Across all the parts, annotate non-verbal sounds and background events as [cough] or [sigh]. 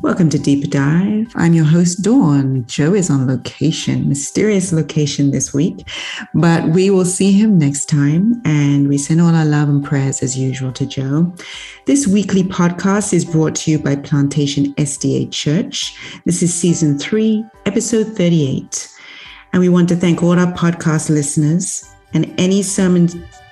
Welcome to Deeper Dive. I'm your host, Dawn. Joe is on location, mysterious location this week, but we will see him next time. And we send all our love and prayers as usual to Joe. This weekly podcast is brought to you by Plantation SDA Church. This is season three, episode 38. And we want to thank all our podcast listeners and any sermon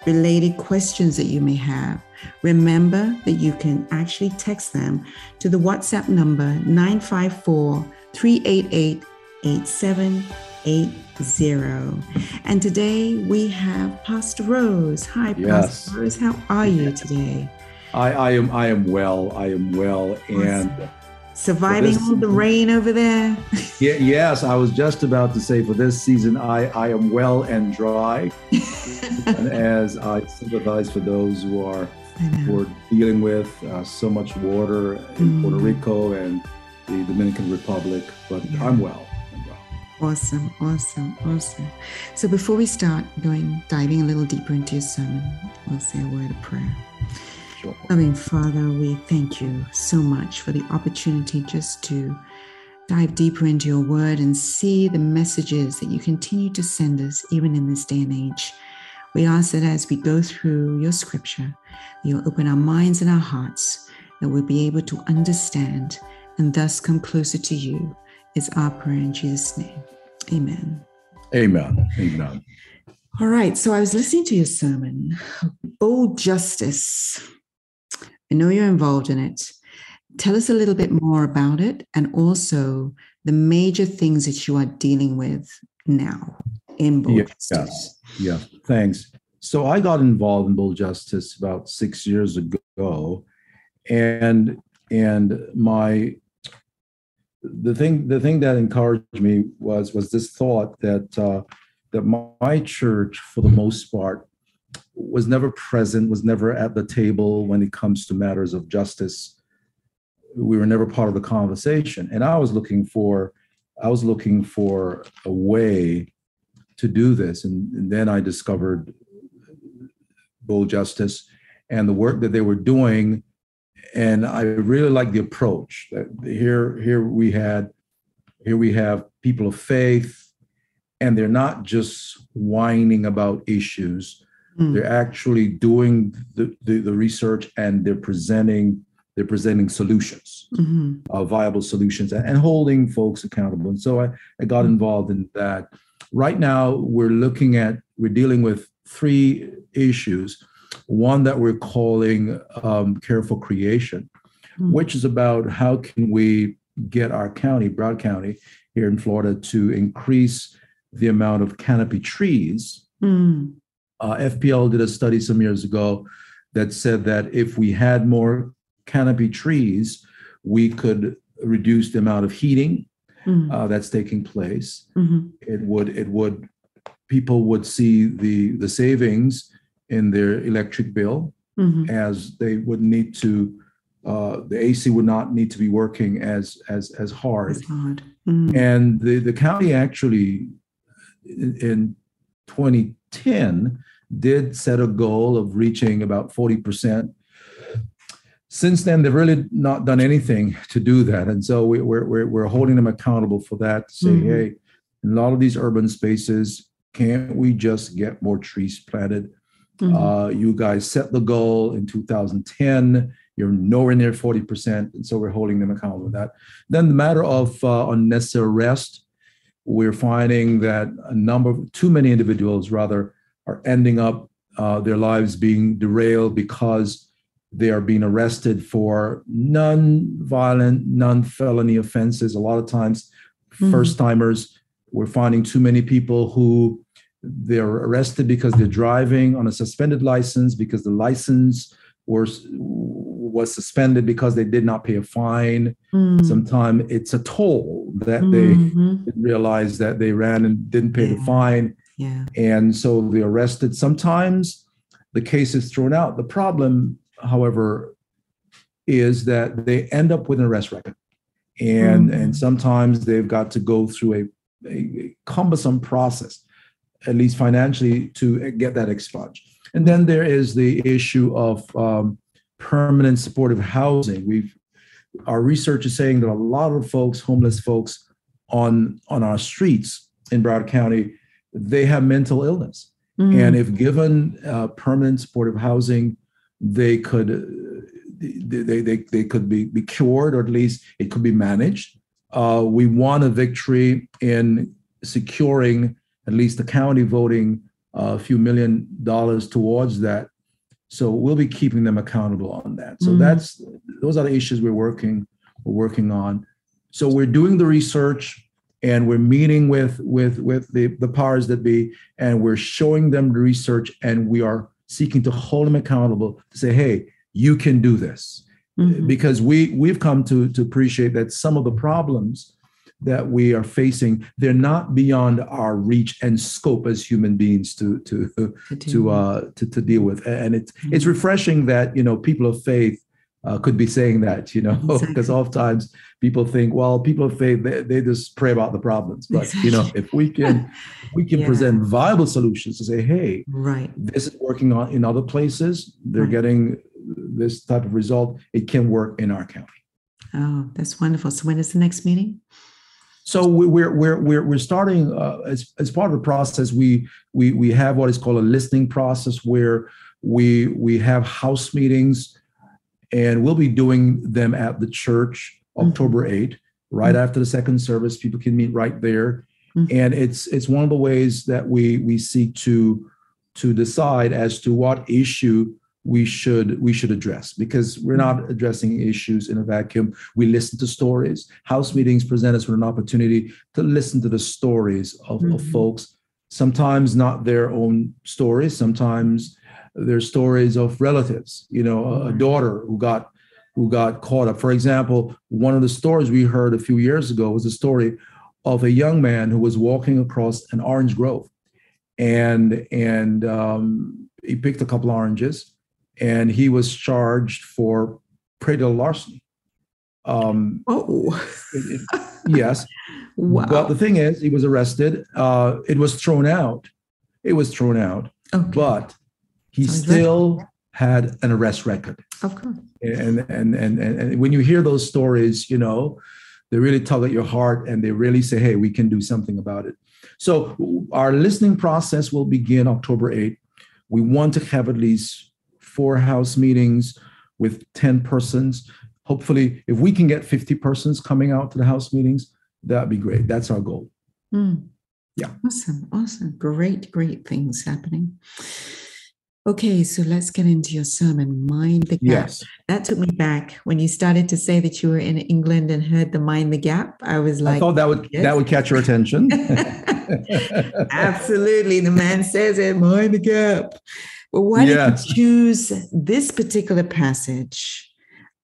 related questions that you may have Remember that you can actually text them to the WhatsApp number 954 388 8780. And today we have Pastor Rose. Hi, yes. Pastor Rose. How are you [laughs] today? I, I am I am well. I am well and surviving this, all the rain over there. [laughs] yeah, yes, I was just about to say for this season I, I am well and dry. [laughs] and as I sympathize for those who are we're dealing with uh, so much water in mm. Puerto Rico and the Dominican Republic, but yeah. I'm well. I'm well. Awesome, awesome, awesome. So before we start going diving a little deeper into your sermon, we'll say a word of prayer. Sure. mean, Father, we thank you so much for the opportunity just to dive deeper into your word and see the messages that you continue to send us, even in this day and age. We ask that as we go through your scripture, you'll open our minds and our hearts, that we'll be able to understand and thus come closer to you, is our prayer in Jesus' name. Amen. Amen. Amen. All right. So I was listening to your sermon, Bold Justice. I know you're involved in it. Tell us a little bit more about it and also the major things that you are dealing with now in Bold yes, Justice. Yeah, thanks. So I got involved in Bold Justice about six years ago, and and my the thing the thing that encouraged me was was this thought that uh, that my church for the most part was never present was never at the table when it comes to matters of justice we were never part of the conversation and i was looking for i was looking for a way to do this. And, and then I discovered Bold Justice and the work that they were doing. And I really like the approach that here, here we had, here we have people of faith, and they're not just whining about issues. Mm. They're actually doing the, the, the, research and they're presenting they're presenting solutions, mm-hmm. uh, viable solutions, and, and, holding folks accountable. And so I, I got involved in that right now we're looking at we're dealing with three issues one that we're calling um, careful creation mm. which is about how can we get our county broward county here in florida to increase the amount of canopy trees mm. uh, fpl did a study some years ago that said that if we had more canopy trees we could reduce the amount of heating mm-hmm. uh, that's taking place. Mm-hmm. It would it would people would see the the savings in their electric bill mm-hmm. as they would need to uh, the AC would not need to be working as as as hard. hard. Mm-hmm. And the the county actually in, in 2010 did set a goal of reaching about 40 percent since then they've really not done anything to do that. And so we, are we're, we're holding them accountable for that to say mm-hmm. hey in a lot of these urban spaces can't we just get more trees planted? Mm-hmm. uh, you guys set the goal in 2010 you're nowhere near 40% and so we're holding them accountable for that. Then the matter of uh, unnecessary arrest we're finding that a number of too many individuals rather are ending up uh, their lives being derailed because they are being arrested for non-violent, non-felony offenses. A lot of times, mm-hmm. first timers, we're finding too many people who they're arrested because they're driving on a suspended license because the license was was suspended because they did not pay a fine. Mm. Sometimes it's a toll that mm-hmm. they realize that they ran and didn't pay yeah. the fine. Yeah. And so they're arrested. Sometimes the case is thrown out. The problem however, is that they end up with an arrest record. And, mm-hmm. and sometimes they've got to go through a, a, cumbersome process, at least financially, to get that expunged. And then there is the issue of um, permanent supportive housing. We've our research is saying that a lot of folks, homeless folks on on our streets in Broward County, they have mental illness, mm-hmm. and if given uh, permanent supportive housing, they could they, they, they could be, be cured or at least it could be managed. Uh, we won a victory in securing at least the county voting a few million dollars towards that. So we'll be keeping them accountable on that. So mm that's those are the issues we're working we're working on. So we're doing the research and we're meeting with with with the the powers that be and we're showing them the research and we are seeking to hold them accountable to say hey you can do this mm-hmm. because we we've come to to appreciate that some of the problems that we are facing they're not beyond our reach and scope as human beings to to to uh to, to deal with and it's mm-hmm. it's refreshing that you know people of faith uh, could be saying that you know [laughs] because exactly. oftentimes people think well people of faith they, they just pray about the problems but exactly. you know if we can we can [laughs] yeah. present viable solutions to say hey right this is working on in other places they're right. getting this type of result it can work in our county oh that's wonderful so when is the next meeting so we're we're we're we're starting uh, as as part of the process. We we we have what is called a listening process where we we have house meetings, and we'll be doing them at the church mm-hmm. October 8, right mm-hmm. after the second service. People can meet right there, mm-hmm. and it's it's one of the ways that we we seek to to decide as to what issue we should we should address because we're not addressing issues in a vacuum we listen to stories house meetings present us with an opportunity to listen to the stories of, mm-hmm. of folks sometimes not their own stories sometimes they're stories of relatives you know a, a daughter who got who got caught up for example one of the stories we heard a few years ago was a story of a young man who was walking across an orange grove and and um, he picked a couple oranges and he was charged for predatory larceny. Um, oh, it, it, yes. [laughs] wow. But the thing is, he was arrested. Uh, it was thrown out. It was thrown out. Okay. But he Sounds still good. had an arrest record. Of course. And, and and and and when you hear those stories, you know, they really tug at your heart, and they really say, "Hey, we can do something about it." So our listening process will begin October 8th. We want to have at least four house meetings with 10 persons. Hopefully, if we can get 50 persons coming out to the house meetings, that'd be great. That's our goal. Mm. Yeah. Awesome. Awesome. Great, great things happening. Okay, so let's get into your sermon, Mind the Gap. Yes. That took me back when you started to say that you were in England and heard the Mind the Gap. I was like, I thought that would yes. that would catch your attention. [laughs] [laughs] Absolutely. The man says it, Mind the Gap. But why yes. did you choose this particular passage,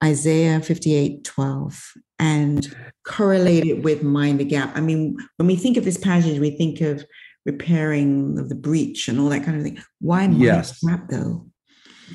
Isaiah 58 12, and correlate it with Mind the Gap? I mean, when we think of this passage, we think of repairing of the breach and all that kind of thing. Why yes. Gap, though?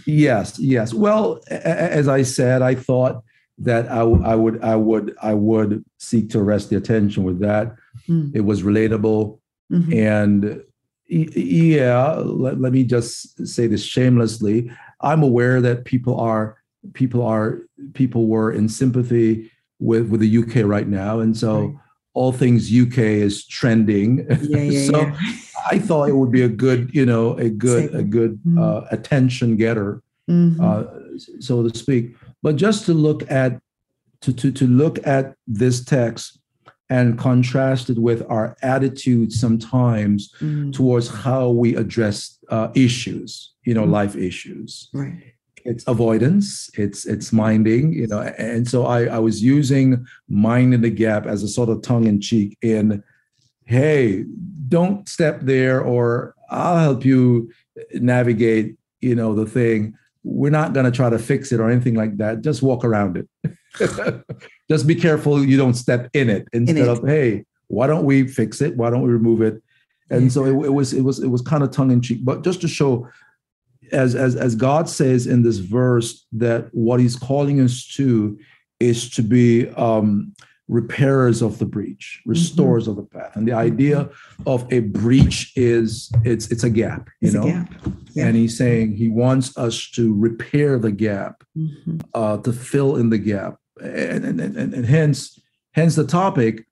Yes, yes. Well, as I said, I thought that I, I would I would I would seek to arrest the attention with that. Mm. It was relatable, mm-hmm. and yeah let, let me just say this shamelessly i'm aware that people are people are people were in sympathy with with the uk right now and so right. All things uk is trending yeah, yeah, [laughs] so yeah. i thought it would be a good you know a good a good mm-hmm. uh, attention getter mm-hmm. uh, so to speak but just to look at to, to to look at this text and contrast it with our attitude sometimes mm. towards how we address uh, issues, you know, mm. life issues. Right. It's avoidance, it's it's minding, you know, and so I, I was using minding the gap as a sort of tongue in cheek in, hey, don't step there, or I'll help you navigate, you know, the thing. We're not going to try to fix it or anything like that. Just walk around it. [laughs] just be careful you don't step in it instead in it. of hey why don't we fix it why don't we remove it and so it, it, was it was it was kind of tongue in cheek but just to show as as as god says in this verse that what he's calling us to is to be um repairers of the breach mm-hmm. restorers mm-hmm. of the path and the idea of a breach is it's it's a gap you it's know gap. Yeah. and he's saying he wants us to repair the gap mm-hmm. uh, to fill in the gap and, and, and, and hence hence the topic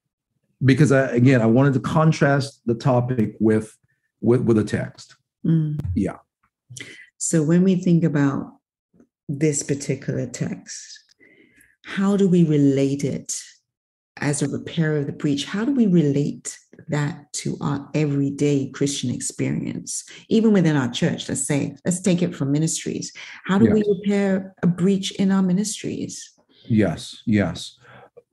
because I, again i wanted to contrast the topic with with with a text mm. yeah so when we think about this particular text how do we relate it as a repair of the breach? How do we relate that to our everyday christian experience even within our church? Let's say let's take it from ministries. How do yes. we repair a breach in our ministries? Yes yes.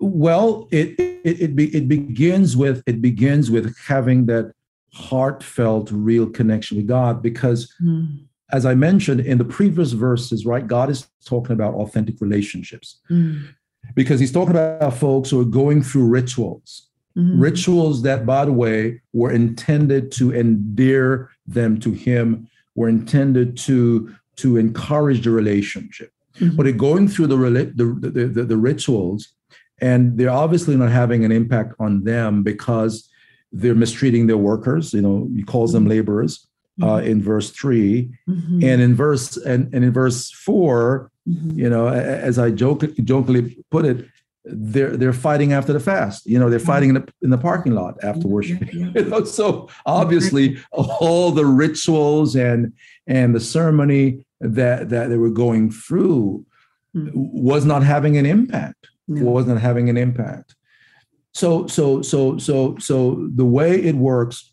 Well it it it, be, it begins with it begins with having that heartfelt real connection with god because mm. As i mentioned in the previous verses right god is talking about authentic relationships mm because he's talking about folks who are going through rituals. Mm-hmm. Rituals that, by the way, were intended to endear them to him, were intended to, to encourage the relationship. Mm-hmm. But they're going through the, the, the, the, the rituals, and they're obviously not having an impact on them because they're mistreating their workers. You know, he calls them mm-hmm. laborers uh, mm-hmm. in verse 3 mm-hmm. and in verse and, and in verse 4 mm-hmm. you know as i joke, jokingly put it they're they're fighting after the fast you know they're fighting in the, in the parking lot after worship yeah, yeah. [laughs] you know, so obviously all the rituals and and the ceremony that that they were going through mm-hmm. was not having an impact no. was not having an impact so so so so so the way it works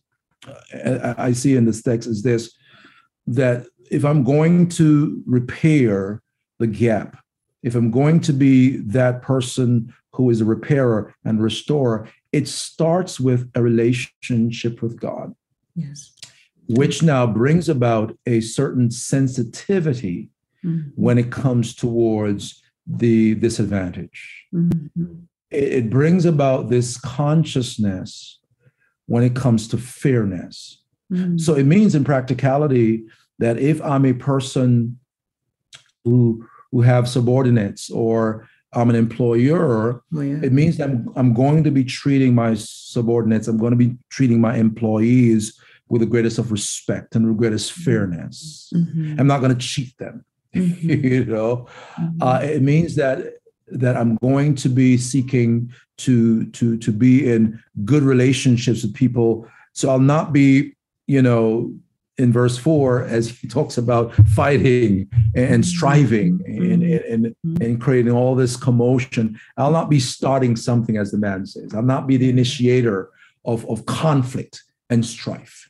I see in this text is this that if I'm going to repair the gap, if I'm going to be that person who is a repairer and restorer, it starts with a relationship with God. Yes. Which now brings about a certain sensitivity mm-hmm. when it comes towards the disadvantage. Mm-hmm. It, it brings about this consciousness when it comes to fairness. Mm. So it means in practicality that if I'm a person who who have subordinates or I'm an employer, oh, yeah. it means that I'm, I'm going to be treating my subordinates, I'm going to be treating my employees with the greatest of respect and the greatest mm-hmm. fairness. Mm-hmm. I'm not going to cheat them. [laughs] Mm-hmm. you know, mm-hmm. uh, it means that that I'm going to be seeking to to to be in good relationships with people. So I'll not be, you know, in verse four as he talks about fighting and striving and, and, mm-hmm. and creating all this commotion. I'll not be starting something, as the man says. I'll not be the initiator of, of conflict and strife.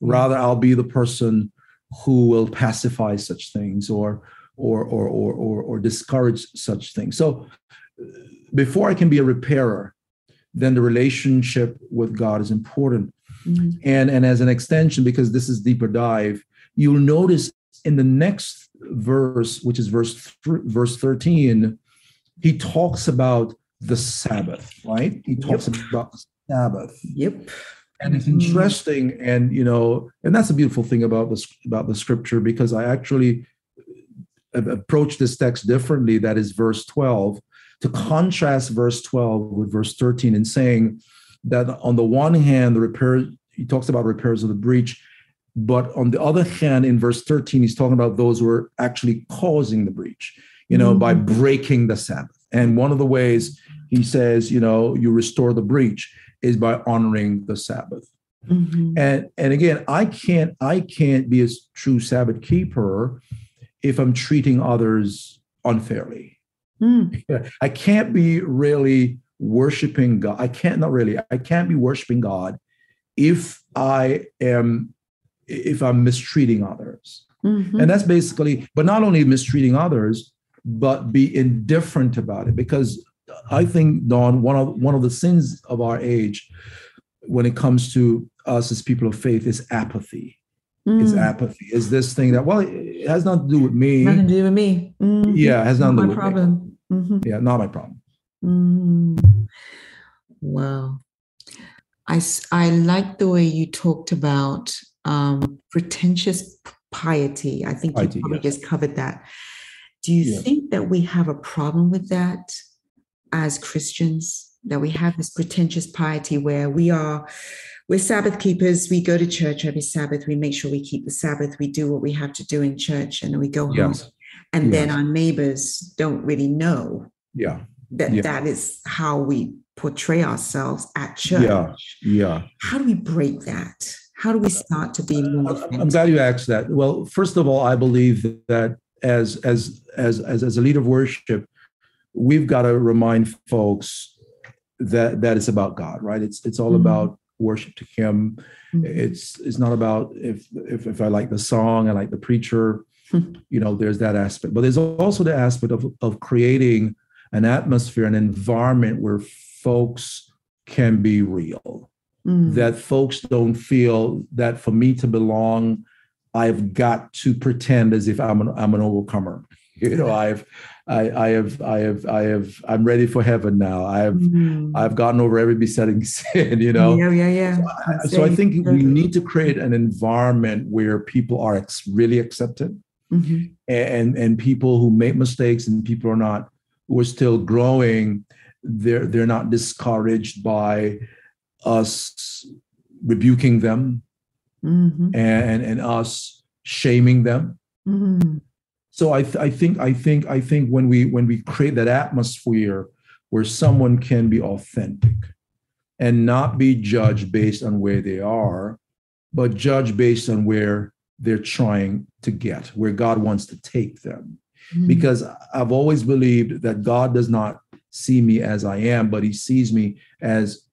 Rather, I'll be the person who will pacify such things or or or or or, or discourage such things. So before I can be a repairer, then the relationship with God is important. Mm-hmm. And and as an extension, because this is deeper dive, you'll notice in the next verse, which is verse th- verse 13, he talks about the Sabbath, right? He talks yep. about the Sabbath. Yep. And it's mm-hmm. interesting, and you know, and that's a beautiful thing about this about the scripture because I actually approach this text differently. That is verse 12 to contrast verse 12 with verse 13 and saying that on the one hand, the repair, he talks about repairs of the breach, but on the other hand, in verse 13, he's talking about those who are actually causing the breach, you know, mm-hmm. by breaking the Sabbath. And one of the ways he says, you know, you restore the breach is by honoring the Sabbath. Mm-hmm. And and again, I can't I can't be a true Sabbath keeper if I'm treating others unfairly. Mm. I can't be really worshiping God. I can't not really. I can't be worshiping God if I am if I'm mistreating others. Mm-hmm. And that's basically, but not only mistreating others, but be indifferent about it. Because I think, Dawn, one of one of the sins of our age when it comes to us as people of faith is apathy mm. is apathy. Is this thing that well, it has nothing to do with me. Nothing to do with me. Mm-hmm. Yeah, it has nothing to do with problem. me. Mm-hmm. Yeah, not my problem. Mm. Wow. I, I like the way you talked about um, pretentious piety. I think piety, you probably yes. just covered that. Do you think that we have a problem with that as Christians? That we have this pretentious piety where we are we're Sabbath keepers. We go to church every Sabbath. We make sure we keep the Sabbath. We do what we have to do in church, and then we go home. Yes. And yes. then our neighbors don't really know. Yeah. that Yeah. that is how we portray ourselves at church. Yeah. Yeah. How do we break that? How do we start to be uh, more I'm glad you asked that. Well, first of all, I believe that as as as as, as a leader of worship, we've got to remind folks that that is about God, right? It's it's all Mhm. about worship to Him. Mhm. It's it's not about if if if I like the song, I like the preacher. Hmm. You know, there's that aspect, but there's also the aspect of of creating an atmosphere, an environment where folks can be real Mm. that folks don't feel that for me to belong, I've got to pretend as if I'm an I'm an overcomer. [laughs] You know, I've I, I have I have I have I'm ready for heaven now. I've Mm. I've gotten over every besetting [laughs] sin, you know. yeah, yeah, yeah. I- so I think we need to create an environment where people are ex- really accepted Mhm. and and people who make mistakes and people are not who are still growing they're they're not discouraged by us rebuking them Mhm. and and us shaming them Mhm. So I, th- I think i think i think when we when we create that atmosphere where someone can be authentic and not be judged based on where they are but judged based on where they're trying to get where god wants to take them Mhm. because I've always believed that God does not see me as I am, but He sees me as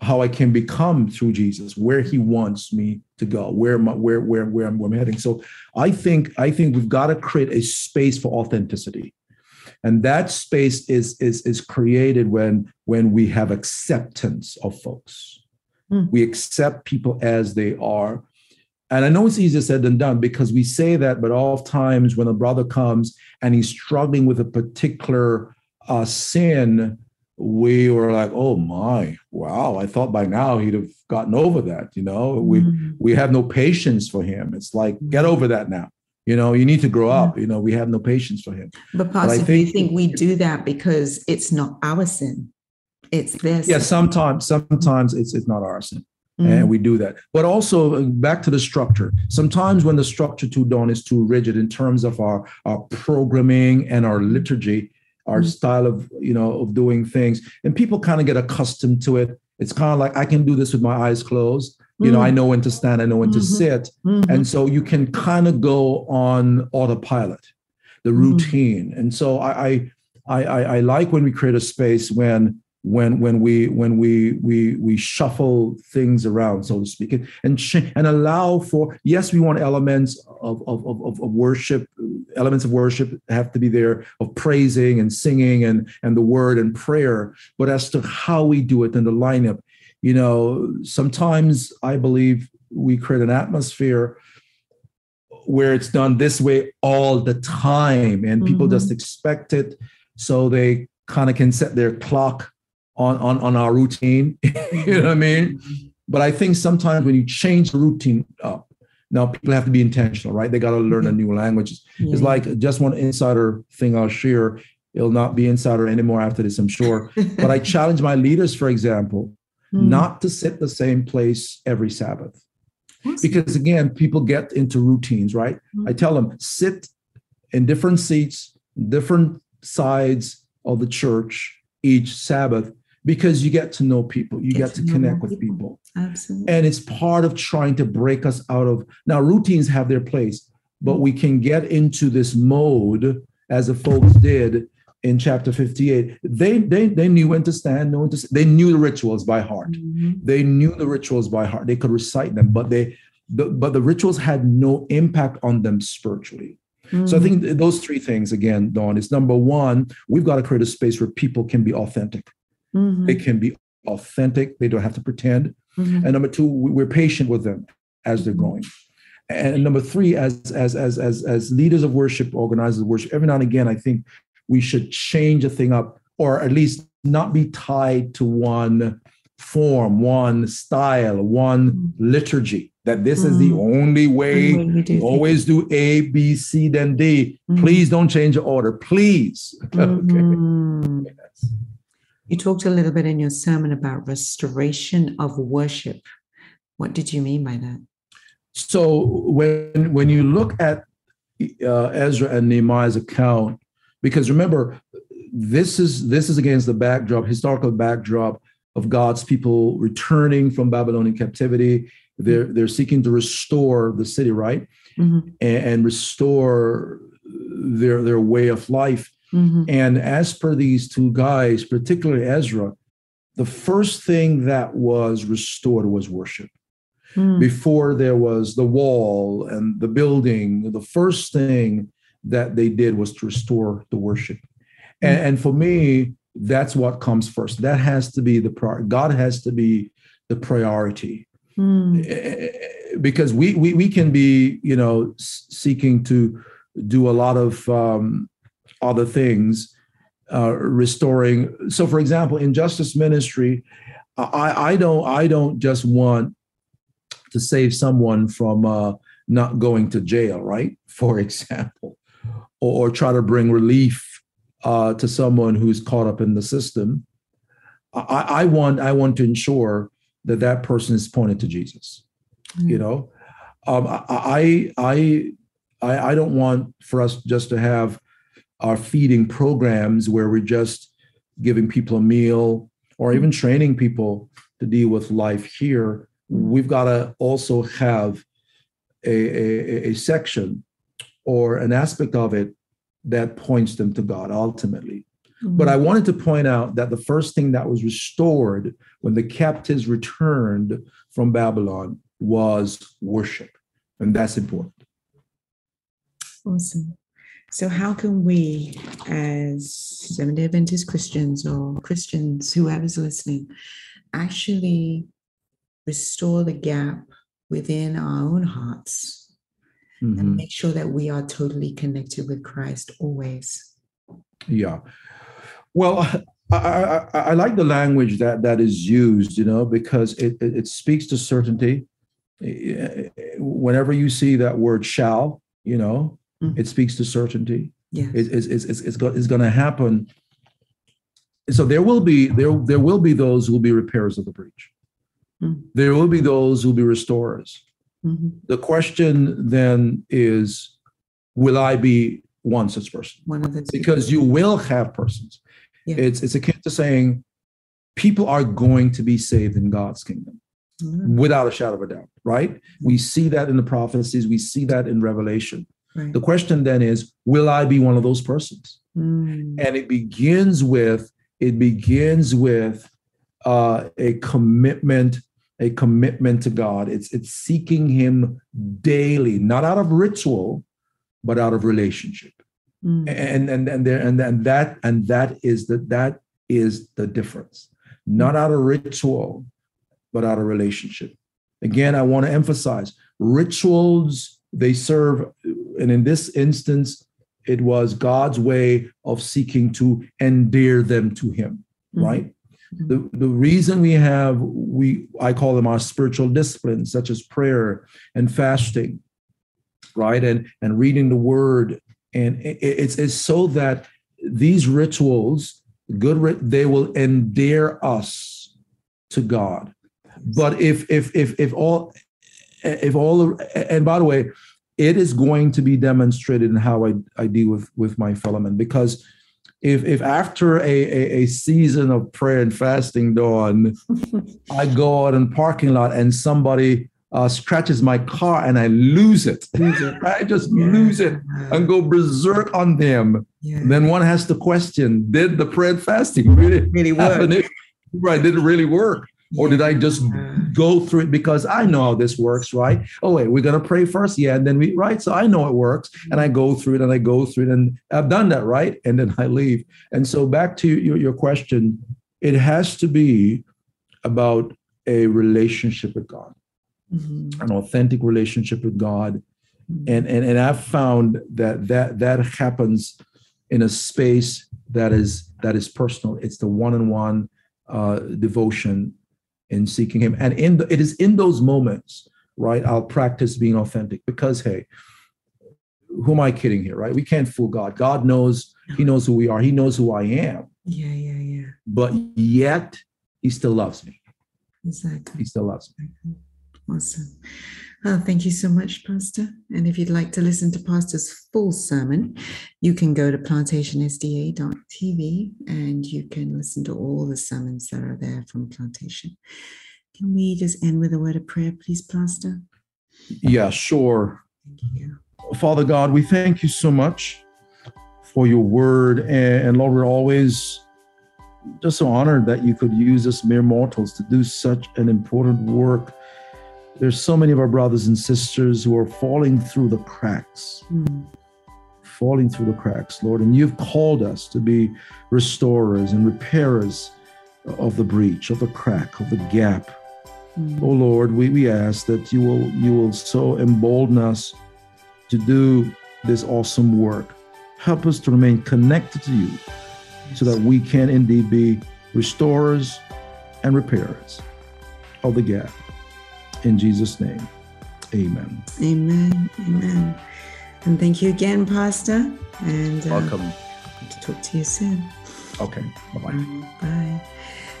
how I can become through Jesus, where He wants me to go, where my, where where where I'm, where I'm heading. So I think I think we've got to create a space for authenticity, and that space is is is created when when we have acceptance of folks. Mm. We accept people as they are. And I know it's easier said than done because we say that, but oftentimes when a brother comes and he's struggling with a particular uh, sin, we were like, "Oh my, wow! I thought by now he'd have gotten over that." You know, we Mhm. we have no patience for him. It's like, get over that now. You know, you need to grow up. You know, we have no patience for him. But Pastor, do you think- think we do that because it's not our sin? It's this. Yeah, sometimes sometimes it's it's not our sin. Mm-hmm. and we do that. But also uh, back to the structure. Sometimes when the structure too dawn is too rigid in terms of our our programming and our liturgy, our Mhm. style of you know of doing things, and people kind of get accustomed to it. It's kind of like I can do this with my eyes closed. You know, I know when to stand, I know when to Mhm. sit, Mhm. and so you can kind of go on autopilot, the Mhm. routine. And so I I I I like when we create a space when when when we when we we we shuffle things around, so to speak, and and, allow for yes, we want elements of of, of of worship, elements of worship have to be there of praising and singing and and the word and prayer, but as to how we do it and the lineup, you know, sometimes I believe we create an atmosphere where it's done this way all the time and people Mhm. just expect it so they kind of can set their clock on, on on our routine [laughs] you know what i mean? But i think sometimes when you change the routine up now people have to be intentional right? They got to learn a new language it's like just one insider thing i'll share it'll not be insider anymore after this i'm sure. [laughs] But i challenge my leaders for example Mm. not to sit the same place every sabbath. Because again people get into routines right? I tell them sit in different seats different sides of the church each sabbath because you get to know people you Get get, to to connect with people. people Absolutely. and it's part of trying to break us out of now routines have their place but we can get into this mode as the folks did in chapter 58 they they, they knew when to stand know when to they knew the rituals by heart Mhm. they knew the rituals by heart they could recite them but they the, but the rituals had no impact on them spiritually so i Mhm. think those three things again dawn is number one we've got to create a space where people can be authentic Mhm. they can be authentic. They don't have to pretend. Mhm. and number two we- we're patient with them as they're growing. And number three as as as as as leaders of worship organizers of worship every now and again i think we should change a thing up or at least not be tied to one form one style one liturgy that this is the Mhm. only way Way we do always do a b c then d. Mhm. please don't change the order. Please. [laughs] Okay. Mhm. You talked a little bit in your sermon about restoration of worship. What did you mean by that? So when when you look at uh, Ezra and Nehemiah's account, because remember, this is this is against the backdrop, historical backdrop of God's people returning from Babylonian captivity. They're they're seeking to restore the city, right, Mhm. and, and restore their their way of life. Mhm. And as per these two guys, particularly Ezra, the first thing that was restored was worship. Mm. Before there was the wall and the building, the first thing that they did was to restore the worship. And, and for me, that's what comes first. That has to be the prior. God has to be the priority Mm. Because we we we can be you know seeking to do a lot of um, other things, uh, restoring. So, for example, in justice ministry, I I don't I don't just want to save someone from uh, not going to jail, right? [laughs] For example, or, or try to bring relief uh, to someone who's caught up in the system. I, I want I want to ensure that that person is pointed to Jesus. You know, um, I, I I I don't want for us just to have our feeding programs where we're just giving people a meal or even training people to deal with life here. Mm-hmm. We've got to also have a, a, a section or an aspect of it that points them to God ultimately. Mm-hmm. But I wanted to point out that the first thing that was restored when the captives returned from Babylon was worship. And that's important. Awesome. So, how can we, as Seventh day Adventist Christians or Christians, whoever's listening, actually restore the gap within our own hearts and Mhm. make sure that we are totally connected with Christ always? Yeah. Well, [laughs] I, I, I- like the language that that is used, you know, because it, it, it speaks to certainty. Eh, Whenever you see that word shall, you know, Mhm. it speaks to certainty. Yeah. It- it's, it's, it's, it's, go, it's going to happen. So there will be there there will be those who will be repairs of the breach. Mhm. There will be those who will be restorers. Mhm. The question then is, will I be one such person? One of the two. because you will have persons. Yeah. It's it's akin to saying people are going to be saved in God's kingdom Mm, without a shadow of a doubt, right? We see that in the prophecies, we see that in Revelation. Right. The question then is, will I be one of those persons? Mm, And it begins with it begins with uh, a commitment, a commitment to God. It's it's seeking Him daily, not out of ritual, but out of relationship mm, and and and there and, and that and that is the that is the difference not out of ritual but out of relationship again i want to emphasize rituals they serve and in this instance it was god's way of seeking to endear them to him mhm. right Mhm. the, the reason we have we i call them our spiritual disciplines such as prayer and fasting right and and reading the word and it- it's it's so that these rituals good they will endear us to god but if if if if all if all and by the way it is going to be demonstrated in how i i deal with with my fellow men because if if after a, a, a season of prayer and fasting dawn [laughs] i go out in parking lot and somebody uh, scratches my car and i lose it Lose it. [laughs] i just Yeah. lose it and go berserk on them Yeah. then one has to question did the prayer and fasting really really work. happen right did it really work or did i just go through it because i know how this works right? Oh wait we're going to pray first? Yeah and then we right? So i know it works and i go through it and i go through it and i've done that right? And then i leave. And so back to your, your question it has to be about a relationship with god Mhm. an authentic relationship with god. And and, and i've found that that that happens in a space that is that is personal. It's the one-on-one uh, devotion in seeking him. And in the, it is in those moments right i'll practice being authentic because hey who am i kidding here right? We can't fool god. God knows he knows who we are. He knows who i am. Yeah, yeah, yeah. but yet he still loves me. Exactly. he still loves me. Awesome. Oh, thank you so much, Pastor. And if you'd like to listen to Pastor's full sermon, you can go to plantationsda.tv and you can listen to all the sermons that are there from Plantation. Can we just end with a word of prayer, please, Pastor? Yeah, sure. Thank you. Father God, we thank you so much for your word. And, and Lord, we're always just so honored that you could use us mere mortals to do such an important work there's so many of our brothers and sisters who are falling through the cracks, mm. falling through the cracks, Lord. And you've called us to be restorers and repairers of the breach, of the crack, of the gap. Mm. Oh Lord, we, we ask that you will you will so embolden us to do this awesome work. Help us to remain connected to you so that we can indeed be restorers and repairers of the gap. In Jesus' name, amen. Amen. Amen. And thank you again, Pastor. And uh, welcome. To talk to you soon. Okay. Bye-bye. Bye.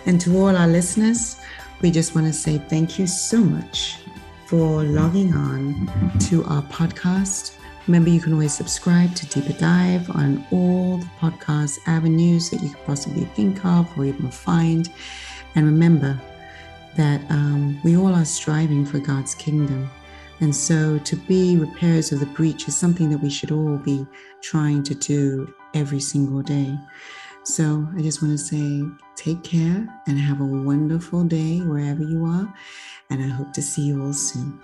And to all our listeners, we just want to say thank you so much for logging on to our podcast. Remember, you can always subscribe to Deeper Dive on all the podcast avenues that you could possibly think of or even find. And remember, that um, we all are striving for God's kingdom. And so to be repairs of the breach is something that we should all be trying to do every single day. So I just want to say take care and have a wonderful day wherever you are. And I hope to see you all soon.